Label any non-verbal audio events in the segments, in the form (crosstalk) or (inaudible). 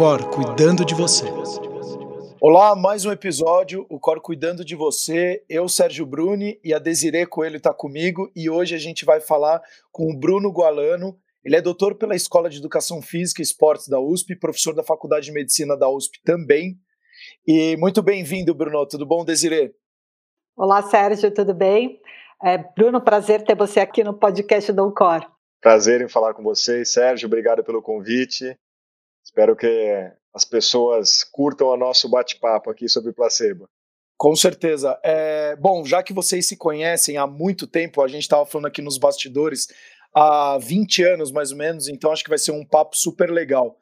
Cor cuidando de você. Olá, mais um episódio, o Cor cuidando de você. Eu, Sérgio Bruni, e a Desirê Coelho está comigo e hoje a gente vai falar com o Bruno Gualano. Ele é doutor pela Escola de Educação Física e Esportes da USP, professor da Faculdade de Medicina da USP também. E muito bem-vindo, Bruno. Tudo bom, Desirê? Olá, Sérgio, tudo bem? É, Bruno, prazer ter você aqui no podcast do Cor. Prazer em falar com vocês, Sérgio. Obrigado pelo convite. Espero que as pessoas curtam o nosso bate-papo aqui sobre placebo. Com certeza. É, bom, já que vocês se conhecem há muito tempo, a gente estava falando aqui nos bastidores, há 20 anos mais ou menos, então acho que vai ser um papo super legal.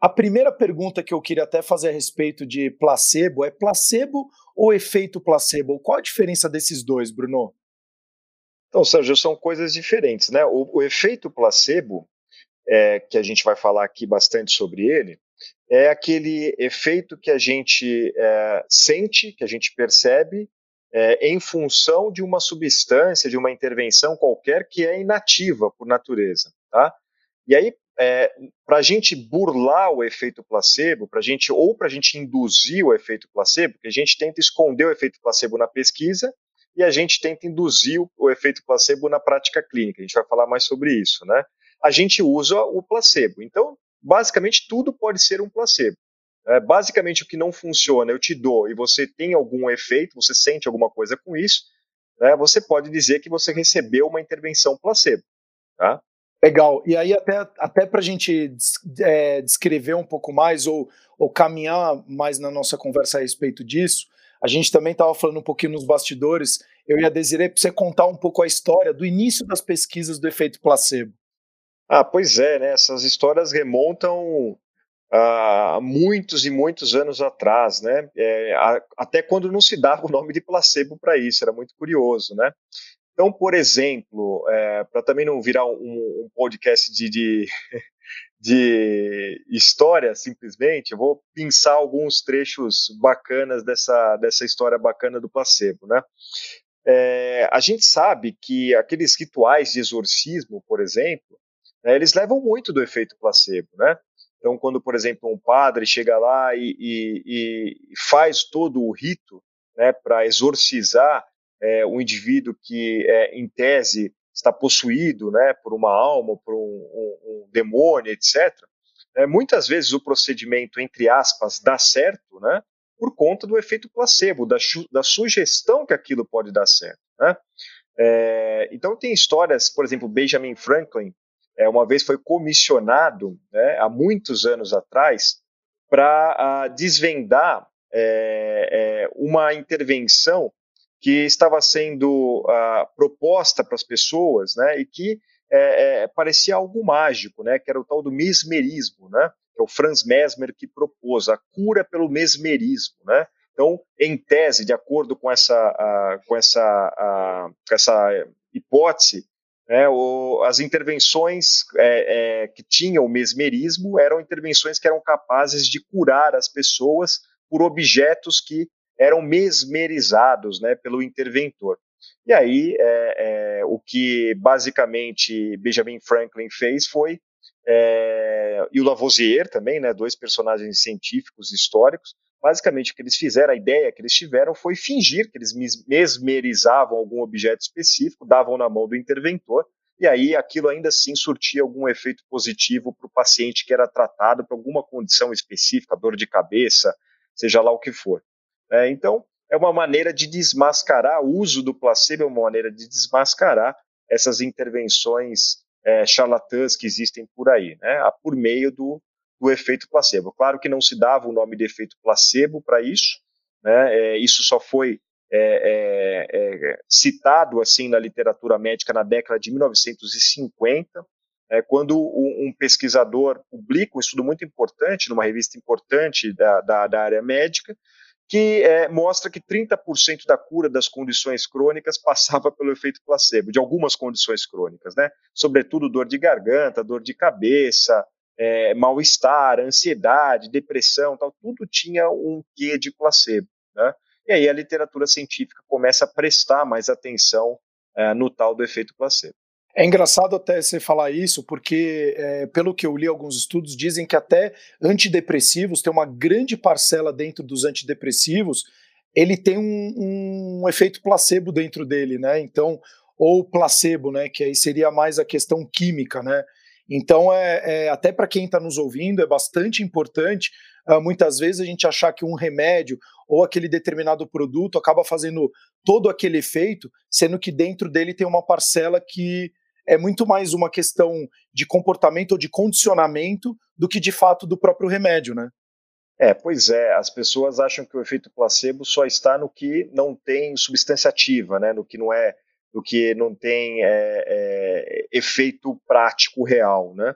A primeira pergunta que eu queria até fazer a respeito de placebo é placebo ou efeito placebo? Qual a diferença desses dois, Bruno? Então, Sérgio, são coisas diferentes, né? O, o efeito placebo, é, que a gente vai falar aqui bastante sobre ele, é aquele efeito que a gente é, sente, que a gente percebe, é, em função de uma substância, de uma intervenção qualquer que é inativa por natureza, tá? E aí, é, para a gente burlar o efeito placebo, pra gente, ou para a gente induzir o efeito placebo, porque a gente tenta esconder o efeito placebo na pesquisa e a gente tenta induzir o, o efeito placebo na prática clínica. A gente vai falar mais sobre isso, né? A gente usa o placebo. Então, basicamente, tudo pode ser um placebo. É, basicamente, o que não funciona, eu te dou e você tem algum efeito, você sente alguma coisa com isso, né, você pode dizer que você recebeu uma intervenção placebo. Tá? Legal. E aí, até, até para a gente é, descrever um pouco mais ou, ou caminhar mais na nossa conversa a respeito disso, a gente também estava falando um pouquinho nos bastidores, eu e a para você contar um pouco a história do início das pesquisas do efeito placebo. Ah, pois é, né? Essas histórias remontam a muitos e muitos anos atrás, né? É, a, até quando não se dava (laughs) o nome de placebo para isso, era muito curioso, né? Então, por exemplo, é, para também não virar um, um podcast de, de, (laughs) de, história, simplesmente, eu vou pensar alguns trechos bacanas dessa, dessa história bacana do placebo, né? É, a gente sabe que aqueles rituais de exorcismo, por exemplo, né, eles levam muito do efeito placebo, né? Então, quando, por exemplo, um padre chega lá e, e, e faz todo o rito né, para exorcizar é, um indivíduo que, é, em tese, está possuído né, por uma alma, por um, um, um demônio, etc., é, muitas vezes o procedimento, entre aspas, dá certo né, por conta do efeito placebo, da, da sugestão que aquilo pode dar certo. Né? É, então, tem histórias, por exemplo, Benjamin Franklin, é, uma vez foi comissionado, né, há muitos anos atrás, para uh, desvendar é, é, uma intervenção que estava sendo uh, proposta para as pessoas, né, e que é, é, parecia algo mágico, né, que era o tal do mesmerismo, né, que é o Franz Mesmer que propôs a cura pelo mesmerismo, né. Então, em tese, de acordo com essa, uh, com essa, com essa hipótese, é, o, as intervenções é, é, que tinham o mesmerismo eram intervenções que eram capazes de curar as pessoas por objetos que eram mesmerizados né, pelo interventor. E aí, é, é, o que basicamente Benjamin Franklin fez foi, é, e o Lavoisier também, né, dois personagens científicos históricos, basicamente o que eles fizeram, a ideia que eles tiveram foi fingir que eles mesmerizavam algum objeto específico, davam na mão do interventor, e aí aquilo ainda assim surtia algum efeito positivo para o paciente que era tratado por alguma condição específica, dor de cabeça, seja lá o que for. É, então, é uma maneira de desmascarar, o uso do placebo é uma maneira de desmascarar essas intervenções é, charlatãs que existem por aí, né, por meio do, do efeito placebo. Claro que não se dava o nome de efeito placebo para isso, né? É, isso só foi é, é, é citado assim na literatura médica na década de 1950, é, quando um, um, pesquisador publica um estudo muito importante numa revista importante da, da, da área médica, que é, mostra que 30% da cura das condições crônicas (laughs) passava pelo efeito placebo, de algumas condições crônicas, né? Sobretudo dor de garganta, dor de cabeça, é, mal-estar, ansiedade, depressão, tal, tudo tinha um quê de placebo. Né? E aí a literatura científica começa a prestar mais atenção é, no tal do efeito placebo. É engraçado até você falar isso, porque, é, pelo que eu li, alguns estudos dizem que até antidepressivos, tem uma grande parcela dentro dos antidepressivos, ele tem um, um efeito placebo dentro dele, né? Então, ou placebo, né? Que aí seria mais a questão química, né? Então, é, é até para quem está nos ouvindo, é bastante importante uh, muitas vezes a gente achar que um remédio ou aquele determinado produto acaba fazendo todo aquele efeito, sendo que dentro dele tem uma parcela que é muito mais uma questão de comportamento ou de condicionamento do que de fato do próprio remédio, né? É, pois é, as pessoas acham que o efeito placebo só está no que não tem substância ativa, né? No que não é, no que não tem é, é, efeito prático real, né?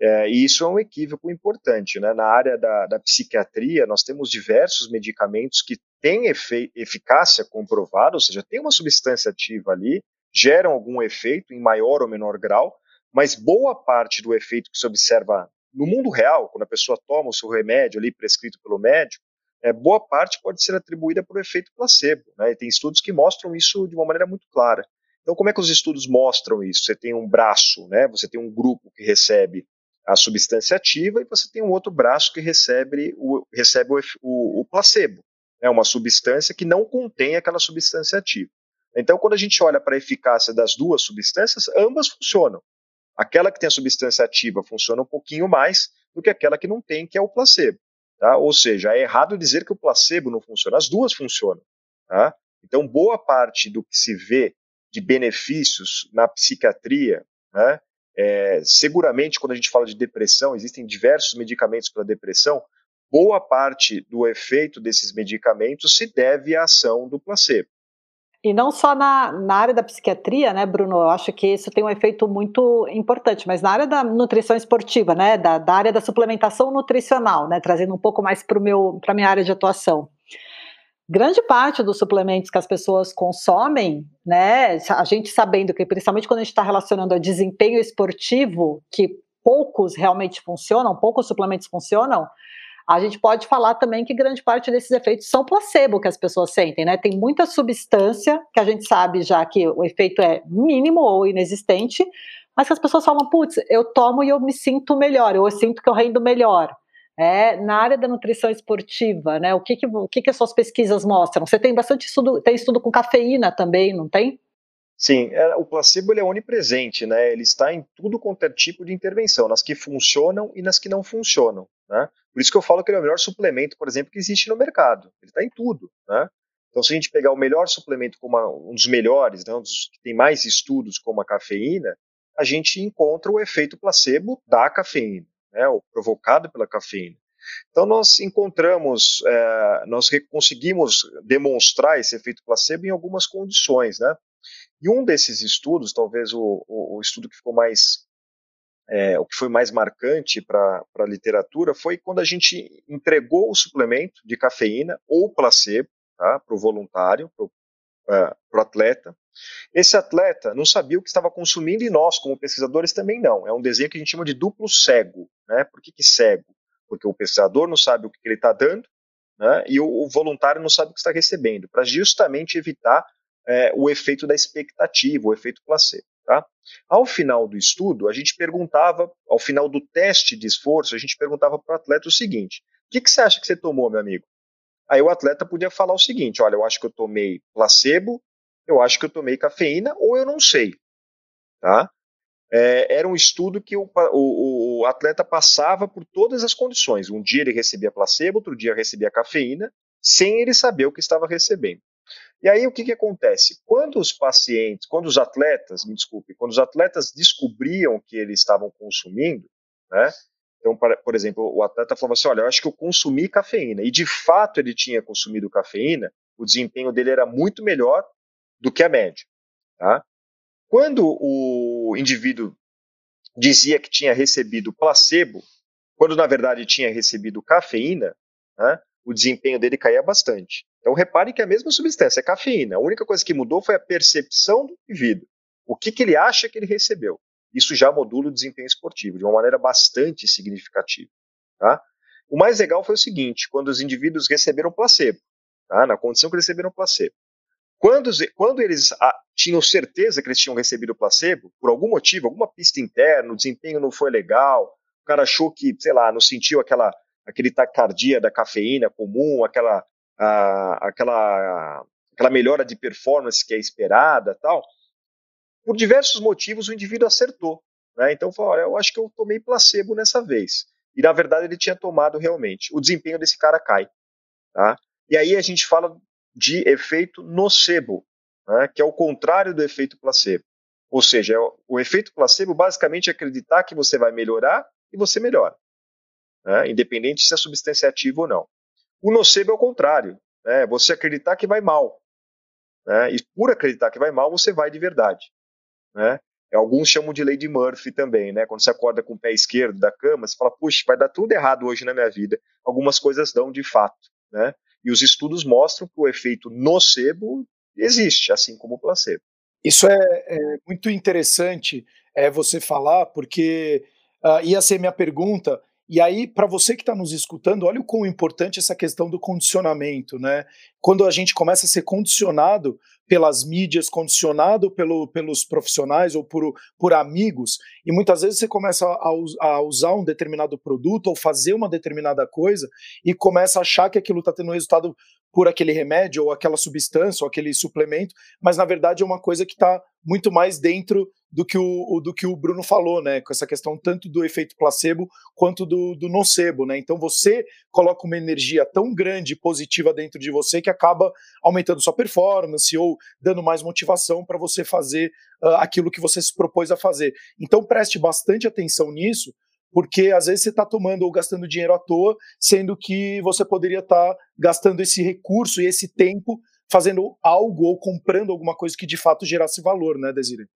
É, e isso é um equívoco importante, né? Na área da, da psiquiatria, nós temos diversos medicamentos que têm eficácia comprovada, ou seja, tem uma substância ativa ali, geram algum efeito em maior ou menor grau, mas boa parte do efeito que se observa no mundo real, quando a pessoa toma o seu remédio ali prescrito pelo médico, é, boa parte pode ser atribuída por efeito placebo. Né? E tem estudos que mostram isso de uma maneira muito clara. Então, como é que os estudos mostram isso? Você tem um braço, né? você tem um grupo que recebe a substância ativa e você tem um outro braço que recebe o, recebe o, o, o placebo, né? uma substância que não contém aquela substância ativa. Então, quando a gente olha para a eficácia das duas substâncias, ambas funcionam. Aquela que tem a substância ativa funciona um pouquinho mais do que aquela que não tem, que é o placebo. Tá? Ou seja, é errado dizer que o placebo não funciona, as duas funcionam. Tá? Então, boa parte do que se vê de benefícios na psiquiatria, né, é, seguramente, quando a gente fala de depressão, existem diversos medicamentos para depressão, boa parte do efeito desses medicamentos se deve à ação do placebo. E não só na, na área da psiquiatria, né, Bruno? Eu acho que isso tem um efeito muito importante, mas na área da nutrição esportiva, né, da, da área da suplementação nutricional, né, trazendo um pouco mais para a minha área de atuação. Grande parte dos suplementos que as pessoas consomem, né, a gente sabendo que, principalmente quando a gente está relacionando ao desempenho esportivo, que poucos realmente funcionam, poucos suplementos funcionam, a gente pode falar também que grande parte desses efeitos são placebo que as pessoas sentem, né? Tem muita substância que a gente sabe já que o efeito é mínimo ou inexistente, mas que as pessoas falam, putz, eu tomo e eu me sinto melhor, eu sinto que eu rendo melhor. É, na área da nutrição esportiva, né? O que que, o que que as suas pesquisas mostram? Você tem bastante estudo, tem estudo com cafeína também, não tem? Sim, é, o placebo ele é onipresente, né? Ele está em tudo quanto é tipo de intervenção, nas que funcionam e nas que não funcionam, né? Por isso que eu falo que ele é o melhor suplemento, por exemplo, que existe no mercado. Ele está em tudo, né? Então, se a gente pegar o melhor suplemento como um dos melhores, né, um dos que tem mais estudos como a cafeína, a gente encontra o efeito placebo da cafeína, né, provocado pela cafeína. Então, nós encontramos, é, nós conseguimos demonstrar esse efeito placebo em algumas condições, né? E um desses estudos, talvez o, o, o estudo que ficou mais é, o que foi mais marcante para a literatura foi quando a gente entregou o suplemento de cafeína ou placebo tá, para o voluntário, para o uh, atleta. Esse atleta não sabia o que estava consumindo e nós, como pesquisadores, também não. É um desenho que a gente chama de duplo cego. Né? Por que, que cego? Porque o pesquisador não sabe o que, que ele está dando né? e o, o, voluntário não sabe o que está recebendo, para justamente evitar é, o efeito da expectativa, o efeito placebo. Tá? Ao final do estudo, a gente perguntava, ao final do teste de esforço, a gente perguntava para o atleta o seguinte: o que, que você acha que você tomou, meu amigo? Aí o atleta podia falar o seguinte: olha, eu acho que eu tomei placebo, eu acho que eu tomei cafeína, ou eu não sei. Tá? É, era um estudo que o, o, o, atleta passava por todas as condições. Um dia ele recebia placebo, outro dia recebia cafeína, sem ele saber o que estava recebendo. E aí o que, que acontece? Quando os pacientes, quando os atletas, me desculpe, quando os atletas descobriam que eles estavam consumindo, né? Então, por exemplo, o atleta falava assim: olha, eu acho que eu consumi cafeína. E de fato ele tinha consumido cafeína, o desempenho dele era muito melhor do que a média. Tá? Quando o indivíduo dizia que tinha recebido placebo, quando na verdade tinha recebido cafeína, né, o desempenho dele caía bastante. Então repare que a mesma substância é cafeína. A única coisa que mudou foi a percepção do indivíduo. O que, que ele acha que ele recebeu. Isso já modula o desempenho esportivo de uma maneira bastante significativa. Tá? O mais legal foi o seguinte: quando os indivíduos receberam placebo, tá? na condição que receberam placebo. Quando, quando eles ah, tinham certeza que eles tinham recebido placebo, por algum motivo, alguma pista interna, o desempenho não foi legal, o cara achou que, sei lá, não sentiu aquela aquele taquicardia da cafeína comum, aquela, a, aquela, aquela melhora de performance que é esperada tal. Por diversos motivos, o indivíduo acertou. Né? Então, falou, olha, eu acho que eu tomei placebo nessa vez. E, na verdade, ele tinha tomado realmente. O desempenho desse cara cai. Tá? E aí a gente fala de efeito nocebo, né? que é o contrário do efeito placebo. Ou seja, o efeito placebo basicamente é acreditar que você vai melhorar e você melhora né, independente se substância é ativa ou não. O nocebo é o contrário, né, você acreditar que vai mal. Né, e por acreditar que vai mal, você vai de verdade. Né. Alguns chamam de lei de Murphy também, né? Quando você acorda com o pé esquerdo da cama, você fala, puxa, vai dar tudo errado hoje na minha vida. Algumas coisas dão de fato, né? E os estudos mostram que o efeito nocebo existe, assim como o placebo. Isso é, é muito interessante é, você falar, porque uh, ia ser minha pergunta, e aí, para você que está nos escutando, olha o quão importante essa questão do condicionamento, né? Quando a gente começa a ser condicionado pelas mídias, condicionado pelo, pelos profissionais ou por, por amigos, e muitas vezes você começa a, a, usar um determinado produto ou fazer uma determinada coisa e começa a achar que aquilo está tendo resultado por aquele remédio ou aquela substância ou aquele suplemento, mas na verdade é uma coisa que está muito mais dentro do que o, do que o Bruno falou, né? Com essa questão tanto do efeito placebo quanto do, do nocebo, né? Então você coloca uma energia tão grande e positiva dentro de você que acaba aumentando sua performance ou dando mais motivação para você fazer uh, aquilo que você se propôs a fazer. Então preste bastante atenção nisso, porque às vezes você está tomando ou gastando dinheiro à toa, sendo que você poderia estar tá gastando esse recurso e esse tempo fazendo algo ou comprando alguma coisa que de fato gerasse valor, né, Desiree?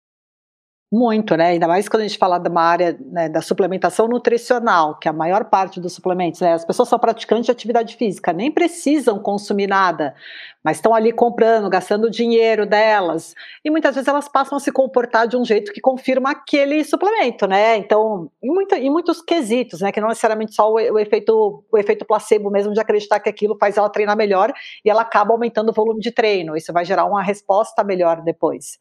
Muito, né? Ainda mais quando a gente fala de uma área né, da suplementação nutricional, que é a maior parte dos suplementos, né? As pessoas são praticantes de atividade física, nem precisam consumir nada, mas estão ali comprando, gastando o dinheiro delas, e muitas vezes elas passam a se comportar de um jeito que confirma aquele suplemento, né? Então, em, muita, em muitos quesitos, né? Que não necessariamente só o, o, efeito, o efeito placebo mesmo de acreditar que aquilo faz ela treinar melhor e ela acaba aumentando o volume de treino. Isso vai gerar uma resposta melhor depois.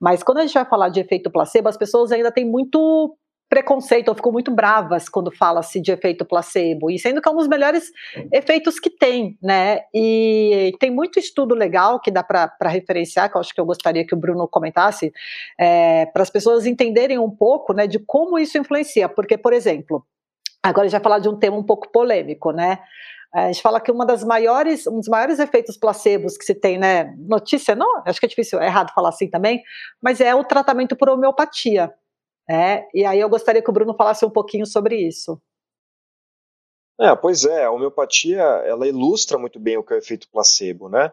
Mas quando a gente vai falar de efeito placebo, as pessoas ainda têm muito preconceito, ou ficam muito bravas quando fala-se de efeito placebo, e sendo que é um dos melhores efeitos que tem, né? E tem muito estudo legal que dá para referenciar, que eu acho que eu gostaria que o Bruno comentasse, é, para as pessoas entenderem um pouco, né, de como isso influencia, porque, por exemplo, agora vai falar de um tema um pouco polêmico, né? A gente fala que uma das maiores, um dos maiores efeitos placebos que se tem, né? Notícia, não, acho que é difícil, é errado falar assim também, mas é o tratamento por homeopatia. Né? E aí eu gostaria que o Bruno falasse um pouquinho sobre isso. É, pois é, a homeopatia ela ilustra muito bem o que é o efeito placebo, né?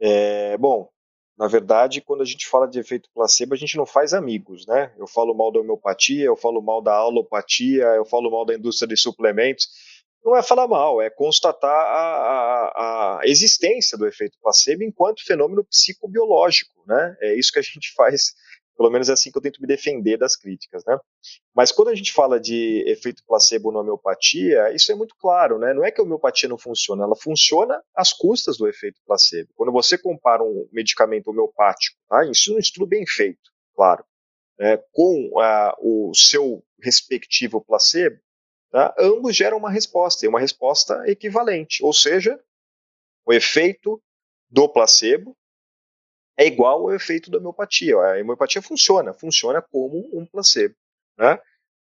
É, bom, na verdade, quando a gente fala de efeito placebo, a gente não faz amigos, né? Eu falo mal da homeopatia, eu falo mal da alopatia, eu falo mal da indústria de suplementos não é falar mal, é constatar a, a, a, existência do efeito placebo enquanto fenômeno psicobiológico, né? É isso que a gente (laughs) faz, pelo menos é assim que eu tento me defender das críticas, né? Mas quando a gente fala de efeito placebo na homeopatia, isso é muito claro, né? Não é que a homeopatia não funciona, ela funciona às custas do efeito placebo. Quando você compara um medicamento homeopático, tá? Isso é um estudo bem feito, claro, né? com uh, o seu respectivo placebo, tá? ambos geram uma resposta, e uma resposta equivalente. Ou seja, o efeito do placebo é igual ao efeito da homeopatia. A homeopatia funciona, funciona como um placebo. Né?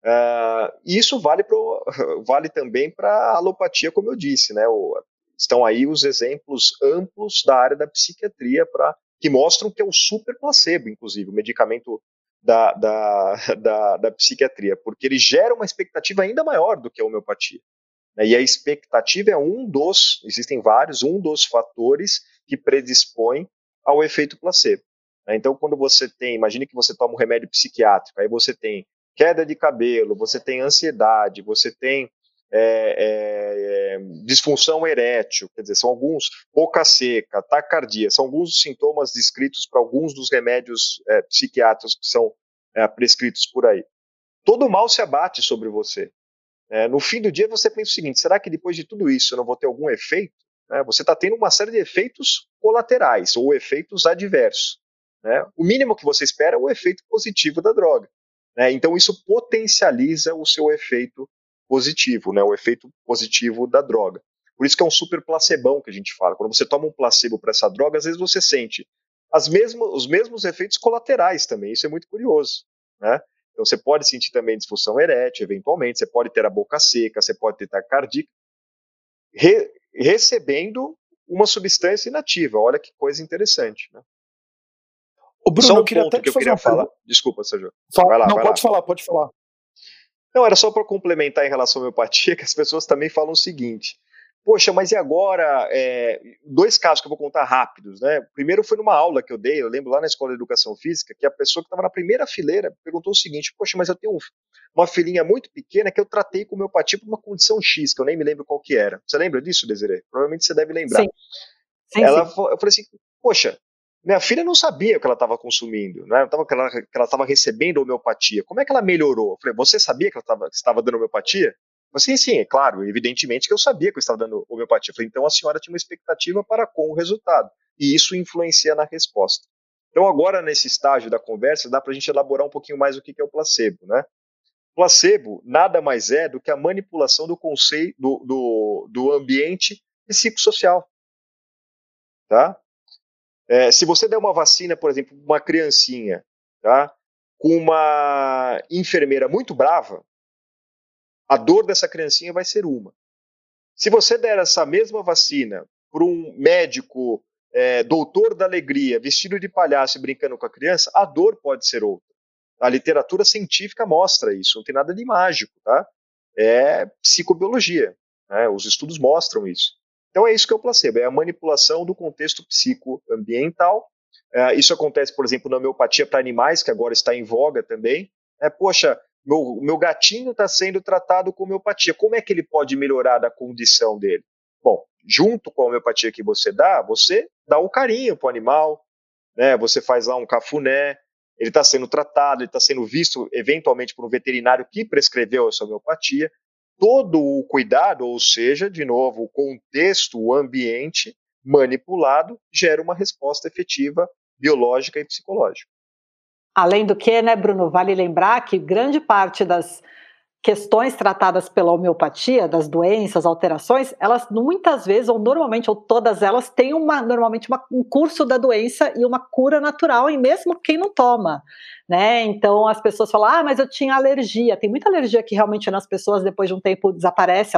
Uh, isso vale, pro, (laughs) vale também para a alopatia, como eu disse. Né? O, estão aí os exemplos amplos da área da psiquiatria pra, que mostram que é o super placebo, inclusive, o medicamento da, da, (laughs) da, da, psiquiatria, porque ele gera uma expectativa ainda maior do que a homeopatia. Né? E a expectativa é um dos, existem vários, um dos fatores que predispõe ao efeito placebo. Né? Então, quando você tem, imagine que você toma um remédio psiquiátrico, aí você tem queda de cabelo, você tem ansiedade, você tem é, é, disfunção erétil, quer dizer, são alguns, boca seca, taquicardia, são alguns dos sintomas descritos para alguns dos remédios é, psiquiátricos que são é, prescritos por aí. Todo mal se abate sobre você. É, no fim do dia você pensa o seguinte: será que depois de tudo isso eu não vou ter algum efeito? Né? Você está tendo uma série de efeitos colaterais ou efeitos adversos. Né? O mínimo que você espera é o efeito positivo da droga. Né? Então, isso potencializa o seu efeito positivo, né? o efeito positivo da droga. Por isso que é um super placebão que a gente fala. Quando você toma um placebo para essa droga, às vezes você sente as mesmas, os mesmos efeitos colaterais também. Isso é muito curioso. Né? Então, você pode sentir também disfunção erétil, eventualmente, você pode ter a boca seca, você pode ter taquicardia, re, recebendo uma substância inativa. Olha que coisa interessante. Né? O Bruno, Só um eu queria até que eu queria falar. Pergunta. Desculpa, Sérgio. Vai lá, não, vai pode lá. falar, pode falar. Não, era só para complementar em relação à homeopatia, (laughs) que as pessoas também falam o seguinte: poxa, mas e agora? É, dois casos que eu vou contar rápidos, né? O primeiro foi numa aula que eu dei, eu lembro lá na escola de educação física, que a pessoa que estava na primeira fileira perguntou o seguinte: poxa, mas eu tenho uma filhinha muito pequena que eu tratei com homeopatia por uma condição X, que eu nem me lembro qual que era. Você lembra disso, Desiree? Provavelmente você deve lembrar. Sim. Sim, ela, sim. Eu falei assim, poxa, minha filha não sabia o que ela estava consumindo, né? Tava, que ela estava recebendo homeopatia. Como é que ela melhorou? Eu falei, você sabia que ela tava, estava dando homeopatia? Eu falei, sim, sim, é claro, evidentemente que eu sabia que eu estava dando homeopatia. Eu falei, então a senhora tinha uma expectativa para com o resultado. E isso influencia na resposta. Então, agora, nesse estágio da conversa, dá para a gente elaborar um pouquinho mais o que é o placebo, né? Placebo nada mais é do que a manipulação do conceito do, do, do ambiente psicossocial. Tá? É, se você der uma vacina, por exemplo, uma criancinha, tá? com uma enfermeira muito brava, a dor dessa criancinha vai ser uma. Se você der essa mesma vacina para um médico é, doutor da alegria, vestido de palhaço e brincando com a criança, a dor pode ser outra. A literatura científica mostra isso, não tem nada de mágico, tá? É psicobiologia, né? os estudos mostram isso. Então é isso que é o placebo, é a manipulação do contexto psicoambiental. É, isso acontece, por exemplo, na homeopatia para animais, que agora está em voga também. É, poxa, meu, meu gatinho está sendo tratado com homeopatia, como é que ele pode melhorar da condição dele? Bom, junto com a homeopatia que você dá, você dá um carinho para o animal, né? você faz lá um cafuné, ele está sendo tratado, ele está sendo visto eventualmente por um veterinário que prescreveu essa homeopatia todo o cuidado, ou seja, de novo, o contexto, o ambiente manipulado, gera uma resposta efetiva biológica e psicológica. Além do que, né, Bruno, vale lembrar que grande parte das questões tratadas pela homeopatia, das doenças, alterações, elas muitas vezes, ou normalmente, ou todas elas, têm uma, normalmente uma, um curso da doença e uma cura natural, e mesmo quem não toma. Né? Então as pessoas falam, ah, mas eu tinha alergia. Tem muita alergia que realmente nas pessoas depois de um tempo desaparece,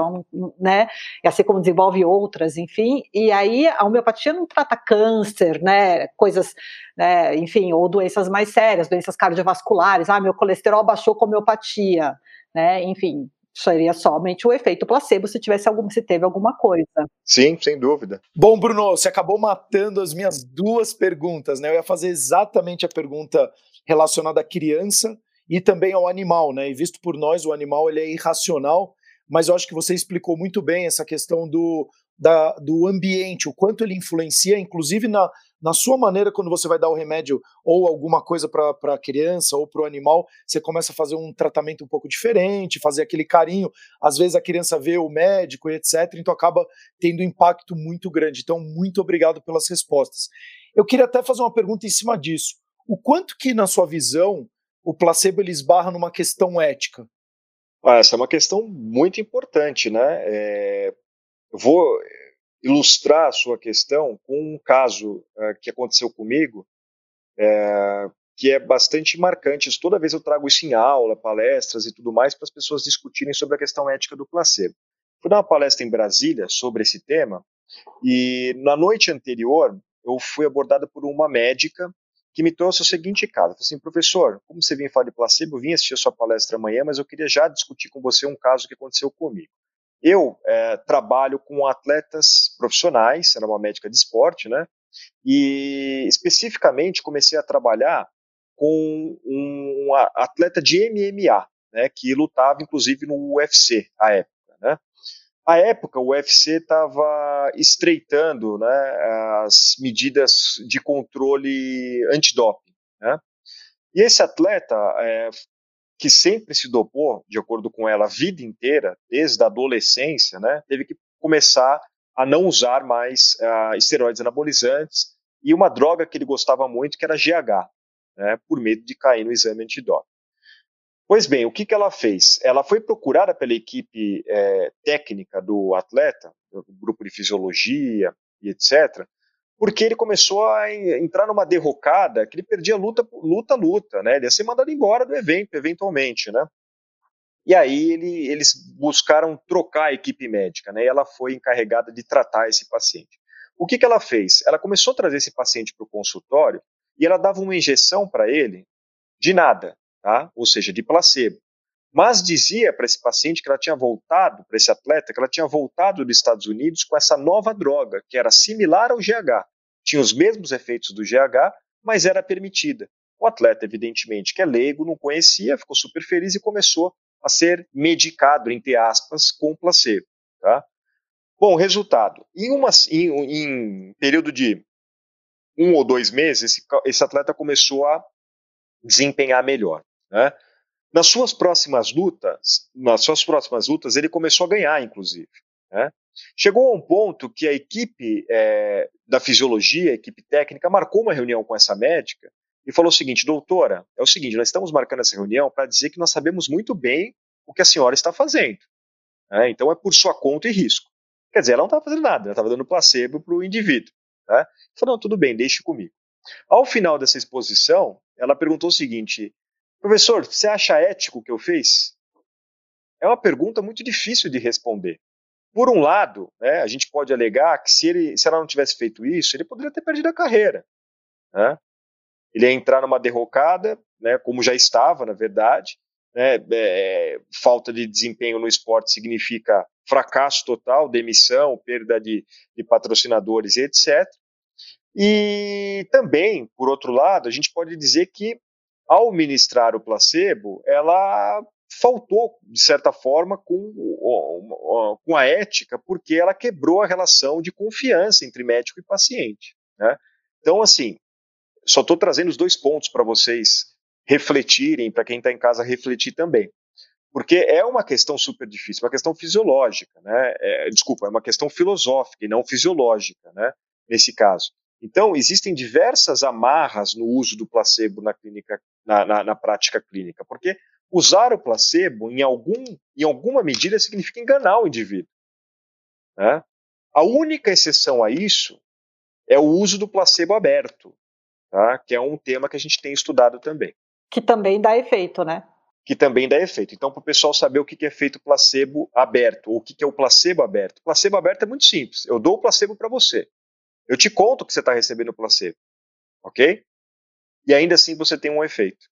né? E assim como desenvolve outras, enfim. E aí a homeopatia não trata câncer, né? Coisas, né? enfim, ou doenças mais sérias, doenças cardiovasculares. Ah, meu colesterol baixou com homeopatia né? Enfim, seria somente o efeito placebo se tivesse algum, se teve alguma coisa. Sim, sem dúvida. Bom, Bruno, você acabou matando as minhas duas perguntas, né? Eu ia fazer exatamente a pergunta relacionada à criança e também ao animal, né? E visto por nós, o animal ele é irracional, mas eu acho que você explicou muito bem essa questão do, da, do ambiente, o quanto ele influencia, inclusive na, na sua maneira, quando você vai dar o remédio ou alguma coisa para a criança ou para o animal, você começa a fazer um tratamento um pouco diferente, fazer aquele carinho. Às vezes a criança vê o médico e etc., então acaba tendo um impacto muito grande. Então, muito obrigado pelas respostas. Eu queria até fazer uma pergunta em cima disso. O quanto que, na sua visão, o placebo ele esbarra numa questão ética? Ah, essa é uma questão muito importante, né? É, vou ilustrar a sua questão com um caso uh, que aconteceu comigo, é, que é bastante marcante. Toda vez eu trago isso em aula, palestras e tudo mais, para as pessoas discutirem sobre a questão ética do placebo. Fui dar uma palestra em Brasília sobre esse tema, e na noite anterior eu fui abordada por uma médica que me trouxe o seguinte caso. Falei assim, professor, como você vinha falar de placebo, eu vim assistir a sua palestra amanhã, mas eu queria já discutir com você um caso que aconteceu comigo. Eu é, trabalho com atletas profissionais, era uma médica de esporte, né? E especificamente comecei a trabalhar com um atleta de MMA, né? Que lutava inclusive no UFC à época? À época, o UFC estava estreitando né, as medidas de controle antidoping. Né? E esse atleta é, que sempre se dopou, de acordo com ela, a vida inteira, desde a adolescência, né, teve que começar a não usar mais uh, esteroides anabolizantes e uma droga que ele gostava muito, que era GH, né, por medo de cair no exame antidoping. Pois bem, o que, que ela fez? Ela foi procurada pela equipe é, técnica do atleta, do grupo de fisiologia e etc., porque ele começou a entrar numa derrocada que ele perdia luta, luta, luta, né? Ele ia ser mandado embora do evento, eventualmente, né? E aí ele, eles buscaram trocar a equipe médica, né? E ela foi encarregada de tratar esse paciente. O que, que ela fez? Ela começou a trazer esse paciente para o consultório e ela dava uma injeção para ele de nada, tá? ou seja, de placebo. Mas dizia para esse paciente que ela tinha voltado, para esse atleta, que ela tinha voltado dos Estados Unidos com essa nova droga, que era similar ao GH. Tinha os mesmos efeitos do GH, mas era permitida. O atleta, evidentemente, que é leigo, não conhecia, ficou super feliz e começou a ser medicado, entre aspas, com placebo. Tá? Bom, resultado. Em, uma, em, em período de um ou dois meses, esse, esse atleta começou a desempenhar melhor. Né? Nas suas próximas lutas, nas suas próximas lutas, ele começou a ganhar, inclusive. Né? Chegou a um ponto que a equipe é, da fisiologia, a equipe técnica, marcou uma reunião com essa médica e falou o seguinte: doutora, é o seguinte, nós estamos marcando essa reunião para dizer que nós sabemos muito bem o que a senhora está fazendo. Né? Então é por sua conta e risco. Quer dizer, ela não estava fazendo nada, ela estava dando placebo para o indivíduo. Tá? Falou, tudo bem, deixe comigo. Ao final dessa exposição, ela perguntou o seguinte: professor, você acha ético o que eu fiz? É uma pergunta muito difícil de responder. Por um lado, né, a gente pode alegar que se, ele, se ela não tivesse feito isso, ele poderia ter perdido a carreira. Né? Ele ia entrar numa derrocada, né, como já estava, na verdade. Né, é, falta de desempenho no esporte significa fracasso total, demissão, perda de, de patrocinadores, etc. E também, por outro lado, a gente pode dizer que ao ministrar o placebo, ela faltou, de certa forma, com, com a ética, porque ela quebrou a relação de confiança entre médico e paciente. Né? Então, assim, só estou trazendo os dois pontos para vocês refletirem, para quem está em casa refletir também porque é uma questão super difícil, uma questão fisiológica, né? É, desculpa, é uma questão filosófica e não fisiológica, né? Nesse caso. Então, existem diversas amarras no uso do placebo na clínica, na, na, na prática clínica, porque usar o placebo, em, algum, em alguma medida, significa enganar o indivíduo. Né? A única exceção a isso é o uso do placebo aberto, tá? que é um tema que a gente tem estudado também. Que também dá efeito, né? que também dá efeito. Então, para o pessoal saber o que é feito placebo aberto, ou o que é o placebo aberto. Placebo aberto é muito simples. Eu dou o placebo para você. Eu te conto que você está recebendo placebo. Ok? E ainda assim você tem um efeito.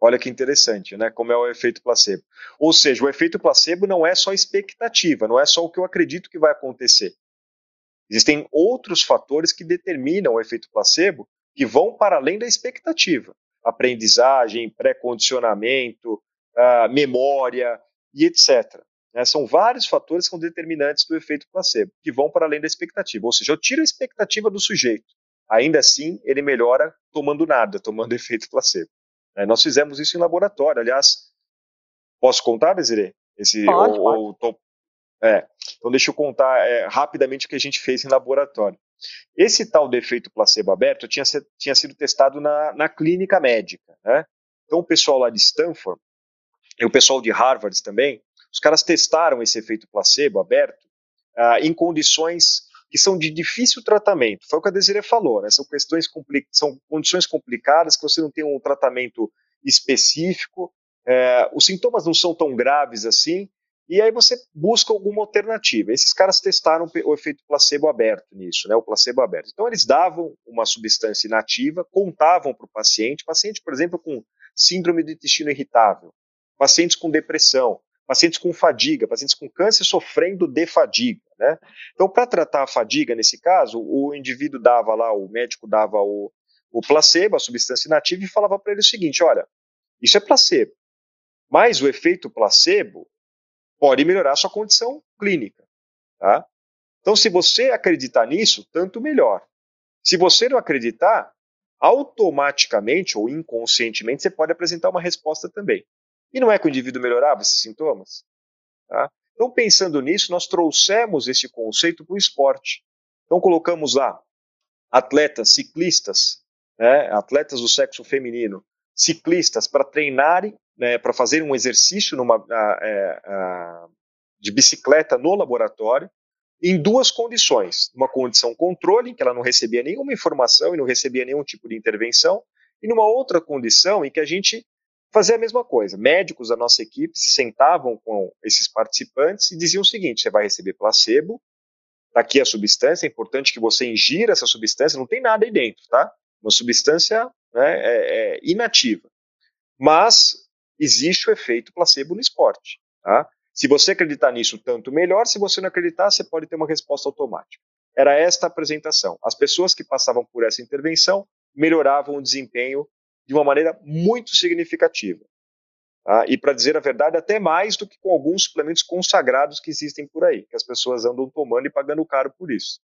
Olha que interessante, né? Como é o efeito placebo. Ou seja, o efeito placebo não é só expectativa, não é só o que eu acredito que vai acontecer. Existem outros fatores que determinam o efeito placebo que vão para além da expectativa aprendizagem, pré-condicionamento, uh, memória e etc. Né? São vários fatores que são determinantes do efeito placebo, que vão para além da expectativa. Ou seja, eu tiro a expectativa do sujeito. Ainda assim, ele melhora tomando nada, (laughs) tomando efeito placebo. É, nós fizemos isso em laboratório. Aliás, posso contar, Desiree? Esse, pode, ou, pode. Ou, é, então deixa eu contar é, rapidamente o que a gente fez em laboratório. Esse tal defeito placebo aberto tinha, tinha sido testado na, na clínica médica. Né? Então, o pessoal lá de Stanford e o pessoal de Harvard também, os caras testaram esse efeito placebo aberto ah, em condições que são de difícil tratamento. Foi o que a Desiree falou, né? são, questões são condições complicadas que você não tem um tratamento específico, é, os sintomas não são tão graves assim, e aí você busca alguma alternativa. Esses caras testaram o efeito placebo aberto nisso, né, o placebo aberto. Então eles davam uma substância inativa, contavam para o paciente, paciente, por exemplo, com síndrome do intestino irritável, pacientes com depressão, pacientes com fadiga, pacientes com câncer sofrendo de fadiga. Né? Então, para tratar a fadiga, nesse caso, o indivíduo dava lá, o médico dava o, o placebo, a substância inativa, e falava para ele o seguinte: olha, isso é placebo, mas o efeito placebo pode melhorar a sua condição clínica. Tá? Então, se você acreditar nisso, tanto melhor. Se você não acreditar, automaticamente ou inconscientemente você pode apresentar uma resposta também. E não é que o indivíduo melhorava esses sintomas? Tá? Então, pensando nisso, nós trouxemos esse conceito para o esporte. Então, colocamos lá atletas, ciclistas, né, atletas do sexo feminino, ciclistas para treinarem, né, para fazer um exercício numa, a, é, a, de bicicleta no laboratório, em duas condições. Uma condição controle, em que ela não recebia nenhuma informação e não recebia nenhum tipo de intervenção, e numa outra condição em que a gente fazia a mesma coisa. Médicos da nossa equipe se sentavam com esses participantes e diziam o seguinte: você vai receber placebo, tá aqui a substância, é importante que você ingira essa substância, não tem nada aí dentro, tá? Uma substância né, é, é inativa. Mas existe o efeito placebo no esporte, tá? Se você acreditar nisso, tanto melhor. Se você não acreditar, você pode ter uma resposta automática. Era esta a apresentação. As pessoas que passavam por essa intervenção melhoravam o desempenho de uma maneira muito significativa. Tá? E, para dizer a verdade, até mais do que com alguns suplementos consagrados que existem por aí, que as pessoas andam tomando e pagando caro por isso.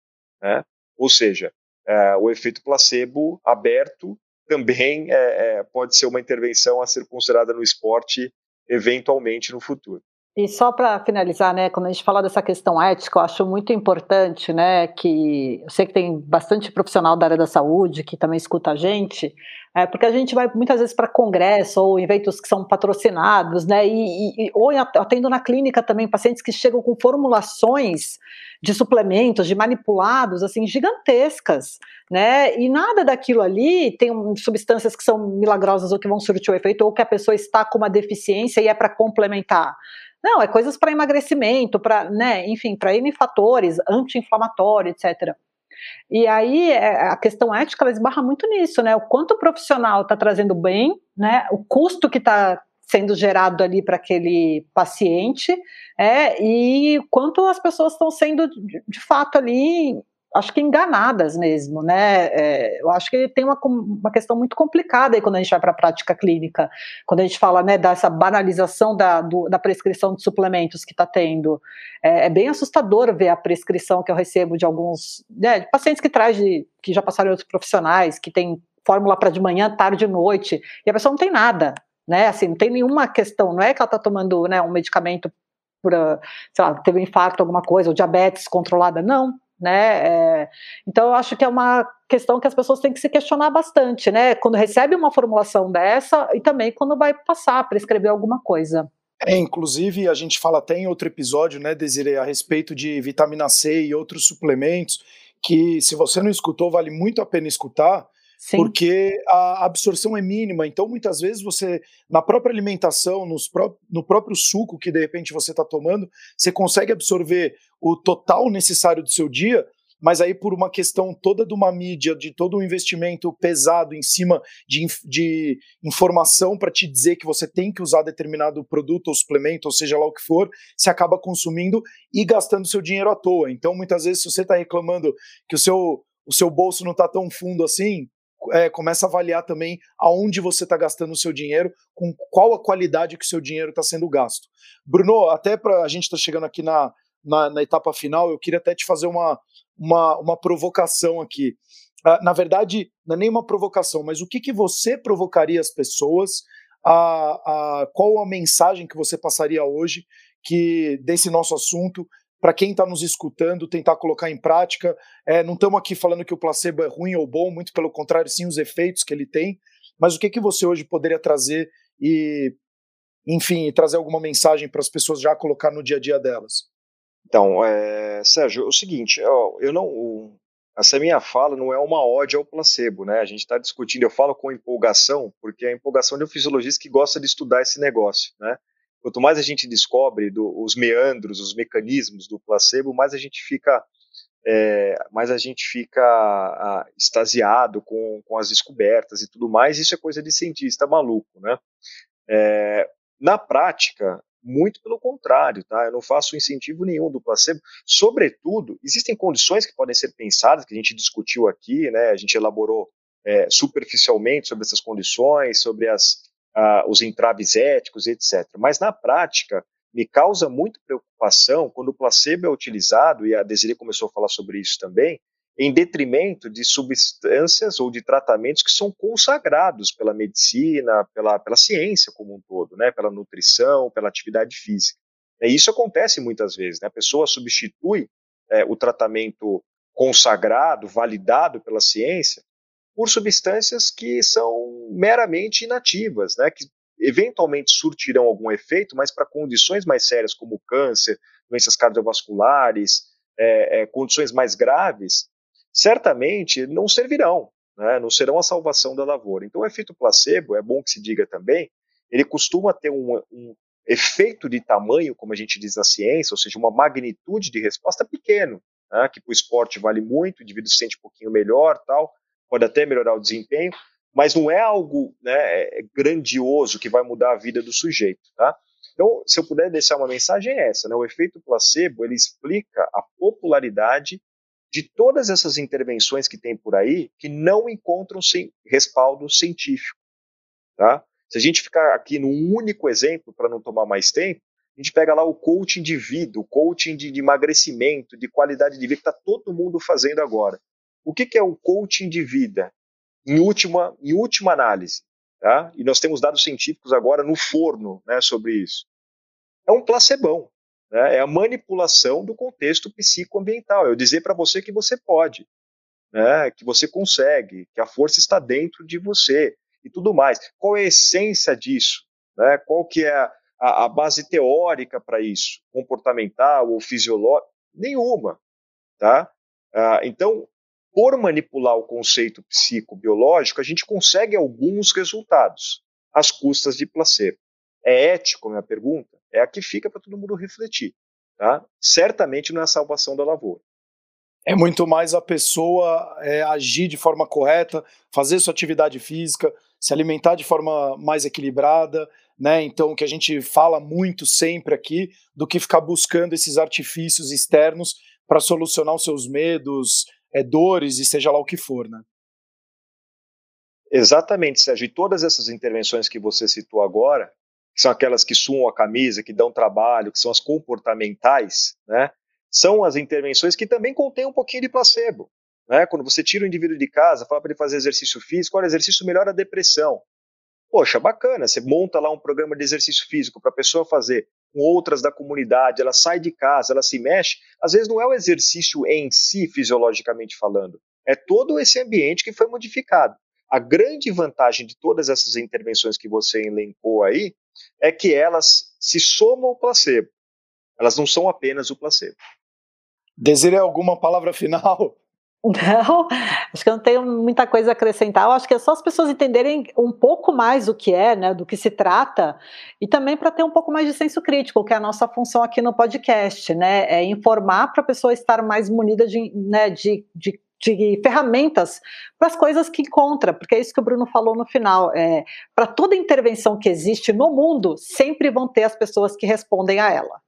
Né? Ou seja, é, o efeito placebo aberto também é, é, pode ser uma intervenção a ser considerada no esporte eventualmente no futuro. E só para finalizar, né, quando a gente fala dessa questão ética, eu acho muito importante, né, que eu sei que tem bastante profissional da área da saúde que também escuta a gente, é, porque a gente vai muitas vezes para congresso ou eventos que são patrocinados, né, e, e, ou atendo na clínica também pacientes que chegam com formulações de suplementos, de manipulados, assim, gigantescas, né, e nada daquilo ali tem substâncias que são milagrosas ou que vão surtir o efeito, ou que a pessoa está com uma deficiência e é para complementar. Não, é coisas para emagrecimento, para, né, enfim, para N fatores, anti-inflamatório, etc. E aí é, a questão ética ela esbarra muito nisso, né? O quanto o profissional está trazendo bem, né? O custo que está sendo gerado ali para aquele paciente, é, e quanto as pessoas estão sendo de, de fato ali acho que enganadas mesmo, né? É, eu acho que tem uma, uma questão muito complicada aí quando a gente vai para a prática clínica, quando a gente fala né, dessa banalização da, do, da prescrição de suplementos que está tendo. É, é, bem assustador ver a prescrição que eu recebo de alguns né, de pacientes que traz de, que já passaram outros profissionais, que tem fórmula para de manhã, tarde e noite, e a pessoa não tem nada, né? Assim, não tem nenhuma questão, não é que ela está tomando né, um medicamento para, sei lá, teve um infarto, alguma coisa, ou diabetes controlada, não né? É, então eu acho que é uma questão que as pessoas têm que se questionar bastante, né? Quando recebe uma formulação dessa e também quando vai passar para escrever alguma coisa. É, inclusive a gente fala até em outro episódio, né, Desiree, a respeito de vitamina C e outros suplementos que se você não escutou vale muito a pena escutar, Sim. porque a absorção é mínima. Então, muitas vezes você, na própria alimentação, pró no próprio suco que de repente você está tomando, você consegue absorver o total necessário do seu dia, mas aí por uma questão toda de uma mídia, de todo um investimento pesado em cima de, de informação para te dizer que você tem que usar determinado produto ou suplemento, ou seja lá o que for, você acaba consumindo e gastando seu dinheiro à toa. Então, muitas vezes, se você está reclamando que o seu, o seu bolso não está tão fundo assim, é, começa a avaliar também aonde você está gastando o seu dinheiro, com qual a qualidade que o seu dinheiro está sendo gasto. Bruno, até para a gente estar tá chegando aqui na, na, na, etapa final, eu queria até te fazer uma, uma, uma provocação aqui. Uh, na verdade, não é nem uma provocação, mas o que, que você provocaria as pessoas? A, a, qual a mensagem que você passaria hoje que desse nosso assunto para quem está nos escutando tentar colocar em prática. É, não estamos aqui falando que o placebo é ruim ou bom, muito pelo contrário, sim os efeitos que ele tem. Mas o que, que você hoje poderia trazer e, enfim, trazer alguma mensagem para as pessoas já colocar no dia a dia delas? Então, é, Sérgio, o seguinte, eu não, essa minha fala não é uma ode ao placebo, né? A gente está discutindo, eu falo com empolgação, porque é a empolgação de um fisiologista que gosta de estudar esse negócio, né? Quanto mais a gente descobre do, os meandros, os mecanismos do placebo, mais a gente fica, é, mais a gente fica extasiado com, com as descobertas e tudo mais. Isso é coisa de cientista maluco, né? É, na prática, muito pelo contrário, tá? Eu não faço incentivo nenhum do placebo. Sobretudo, existem condições que podem ser pensadas, que a gente discutiu aqui, né? A gente elaborou é, superficialmente sobre essas condições, sobre as, uh, os entraves éticos, etc. Mas na prática, me causa muita preocupação quando o placebo é utilizado, e a Desiree começou a falar sobre isso também, em detrimento de substâncias ou de tratamentos que são consagrados pela medicina, pela, pela ciência como um todo, né, pela nutrição, pela atividade física. E isso acontece muitas vezes. Né? A pessoa substitui é, o tratamento consagrado, validado pela ciência, por substâncias que são meramente inativas, né? que eventualmente surtirão algum efeito, mas para condições mais sérias como câncer, doenças cardiovasculares, é, é, condições mais graves, certamente não servirão, né? não serão a salvação da lavoura. Então, o efeito placebo, é bom que se diga também, ele costuma ter um, um efeito de tamanho, como a gente diz na ciência, ou seja, uma magnitude de resposta pequeno, né? que para o esporte vale muito, o indivíduo se sente um pouquinho melhor, tal, pode até melhorar o desempenho, mas não é algo né, é grandioso que vai mudar a vida do sujeito, tá? Então, se eu puder deixar uma mensagem é essa, né? O efeito placebo, ele explica a popularidade de todas essas intervenções que tem por aí que não encontram respaldo científico, tá? Se a gente ficar aqui num único exemplo, para não tomar mais tempo, a gente pega lá o coaching de vida, o coaching de, de emagrecimento, de qualidade de vida, que está todo mundo fazendo agora. O que, que é o coaching de vida? Em última, em última análise, tá? e nós temos dados científicos agora no forno né, sobre isso, é um placebão. Né? É a manipulação do contexto psicoambiental. Eu dizer para você que você pode, né? que você consegue, que a força está dentro de você e tudo mais. Qual é a essência disso? Né? Qual que é a, a, a base teórica para isso? Comportamental ou fisiológica? Nenhuma. Tá? Ah, então, por manipular o conceito psicobiológico, a gente consegue alguns resultados às custas de placebo. É ético minha pergunta? É a que fica para todo mundo refletir. Tá? Certamente não é a salvação da lavoura. É muito mais a pessoa é, agir de forma correta, fazer sua atividade física, se alimentar de forma mais equilibrada, né? Então, que a gente fala muito sempre aqui do que ficar buscando esses artifícios externos para solucionar os seus medos, é, dores e seja lá o que for, né? Exatamente, Sérgio. E todas essas intervenções que você citou agora, que são aquelas que suam a camisa, que dão trabalho, que são as comportamentais, né? São as intervenções que também contêm um pouquinho de placebo. Né? Quando você tira o indivíduo de casa, fala para ele fazer exercício físico, olha, exercício melhora a depressão. Poxa, bacana, você monta lá um programa de exercício físico para a pessoa fazer com outras da comunidade, ela sai de casa, ela se mexe, às vezes não é o exercício em si, fisiologicamente falando, é todo esse ambiente que foi modificado. A grande vantagem de todas essas intervenções que você elencou aí é que elas se somam ao placebo. Elas não são apenas o placebo. Desire alguma palavra final? (laughs) Não, acho que eu não tenho muita coisa a acrescentar. Eu acho que é só as pessoas entenderem um pouco mais o que é, né, do que se trata, e também para ter um pouco mais de senso crítico, que é a nossa função aqui no podcast, né? É informar para a pessoa estar mais munida de, né, de, de, de ferramentas para as coisas que encontra, porque é isso que o Bruno falou no final. É, para toda intervenção que existe no mundo, sempre vão ter as pessoas que respondem a ela.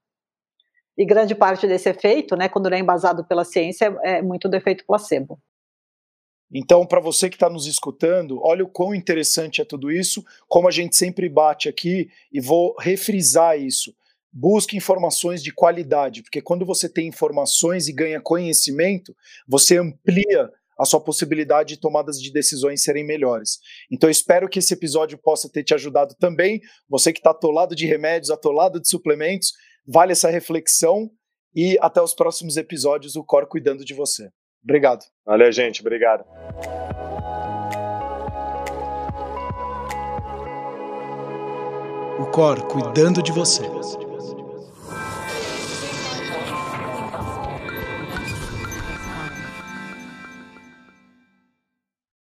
E grande parte desse efeito, né, quando não é embasado pela ciência, é, é muito do efeito placebo. Então, para você que está nos escutando, olha o quão interessante é tudo isso, como a gente sempre bate aqui, e vou refrisar isso. Busque informações de qualidade, porque quando você tem informações e ganha conhecimento, você amplia a sua possibilidade de tomadas de decisões serem melhores. Então, espero que esse episódio possa ter te ajudado também. Você que está atolado de remédios, atolado de suplementos, Vale essa reflexão e até os próximos episódios, o Cor cuidando de você. Obrigado. Valeu, gente. Obrigado. O Cor cuidando de você.